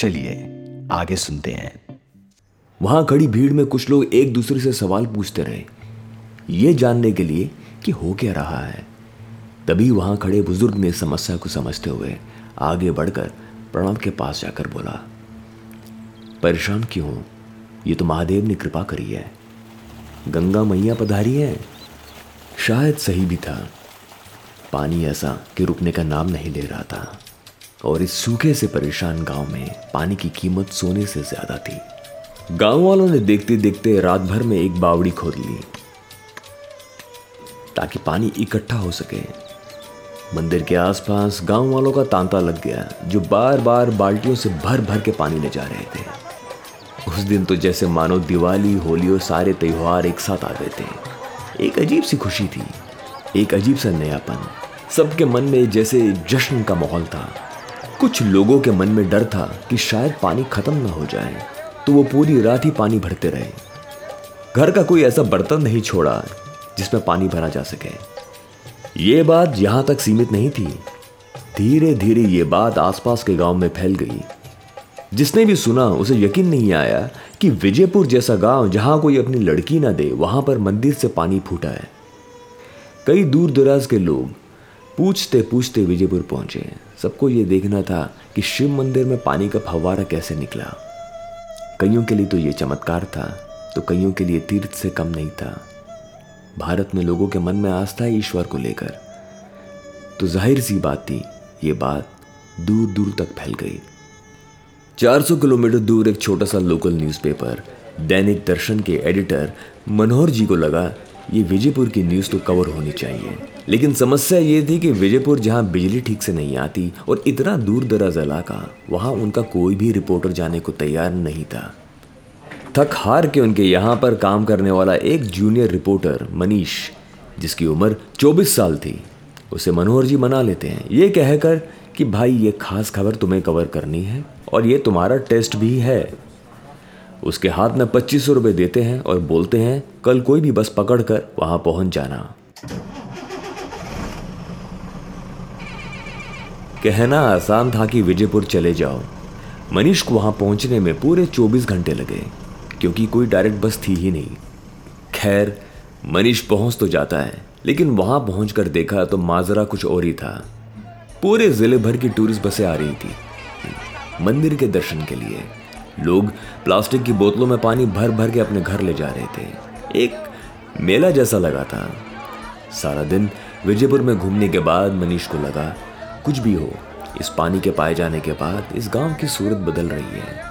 चलिए, आगे सुनते हैं। वहाँ खड़ी भीड़ में कुछ लोग एक दूसरे से सवाल पूछते रहे। ये जानने के लिए कि हो क्या रहा है। तभी वहाँ खड़े बुज़ुर्ग ने समस्या को समझते हुए आगे बढ़कर प्रणव के पास जाकर बोला, परेशान क्यों? ये तो महादेव ने कृपा करी है। गंगा मैया पधारी है। शायद सही भी था। पानी ऐसा कि रुकने का नाम नहीं ले रहा था। और इस सूखे से परेशान गाँव में पानी की कीमत सोने से ज़्यादा थी। गाँव वालों ने देखते देखते रात भर में एक बावड़ी खोद ली, ताकि पानी इकट्ठा हो सके। मंदिर के आसपास गाँव वालों का तांता लग गया, जो बार बार बाल्टियों से भर भर के पानी ले जा रहे थे। उस दिन तो जैसे मानो दिवाली, होली और सारे त्योहार एक साथ आ गए थे। एक अजीब सी खुशी थी, एक अजीब सा नयापन। सबके मन में जैसे जश्न का माहौल था। कुछ लोगों के मन में डर था कि शायद पानी खत्म ना हो जाए तो वो पूरी रात ही पानी भरते रहे। घर का कोई ऐसा बर्तन नहीं छोड़ा जिसमें पानी भरा जा सके। ये बात यहाँ तक सीमित नहीं थी। धीरे धीरे ये बात आसपास के गाँव में फैल गई। जिसने भी सुना, उसे यकीन नहीं आया कि विजयपुर जैसा गाँव जहाँ कोई अपनी लड़की ना दे, वहाँ पर मंदिर से पानी फूटा है। कई दूर दराज के लोग पूछते पूछते विजयपुर पहुँचे। सबको यह देखना था कि शिव मंदिर में पानी का फव्वारा कैसे निकला। कईयों के लिए तो यह चमत्कार था तो कईयों के लिए तीर्थ से कम नहीं था। भारत में लोगों के मन में आस्था है ईश्वर को लेकर। तो ज़ाहिर सी बात थी, ये बात दूर दूर तक फैल गई। 400 किलोमीटर दूर एक छोटा सा लोकल न्यूज़पेपर दैनिक दर्शन के एडिटर मनोहर जी को लगा ये विजयपुर की न्यूज़ तो कवर होनी चाहिए। लेकिन समस्या ये थी कि विजयपुर जहाँ बिजली ठीक से नहीं आती और इतना दूर दराज इलाका, वहाँ उनका कोई भी रिपोर्टर जाने को तैयार नहीं था। थक हार के उनके यहाँ पर काम करने वाला एक जूनियर रिपोर्टर, मनीष, जिसकी उम्र 24 साल थी, उसे मनोहर जी मना लेते हैं। ये कहकर कि, भाई, ये खास खबर तुम्हें कवर करनी है और ये तुम्हारा टेस्ट भी है। उसके हाथ में पच्चीस सौ रुपये देते हैं और बोलते हैं, कल कोई भी बस पकड़ कर वहाँ पहुँच जाना। कहना आसान था कि विजयपुर चले जाओ। मनीष को वहाँ पहुँचने में पूरे 24 घंटे लगे, क्योंकि कोई डायरेक्ट बस थी ही नहीं। खैर, मनीष पहुँच तो जाता है, लेकिन वहाँ पहुंचकर देखा तो माजरा कुछ और ही था। पूरे ज़िले भर की टूरिस्ट बसें आ रही थी, मंदिर के दर्शन के लिए। लोग प्लास्टिक की बोतलों में पानी भर भर के अपने घर ले जा रहे थे। एक मेला जैसा लगा था। सारा दिन विजयपुर में घूमने के बाद मनीष को लगा, कुछ भी हो, इस पानी के पाए जाने के बाद इस गाँव की सूरत बदल रही है।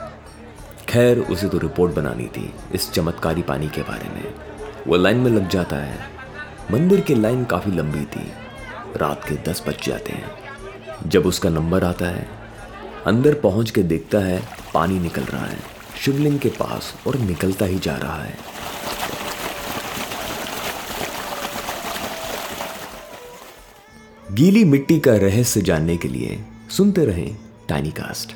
खैर, उसे तो रिपोर्ट बनानी थी, इस चमत्कारी पानी के बारे में। वो लाइन में लग जाता है। मंदिर की लाइन काफ़ी लंबी थी। रात के दस बज जाते हैं। जब उसका नंबर आता है अंदर पहुँच के देखता है, पानी निकल रहा है। शिवलिंग के पास और निकलता ही जा रहा है। गीली मिट्टी का रहस्य जानने के लिए सुनते रहें टाइनी कास्ट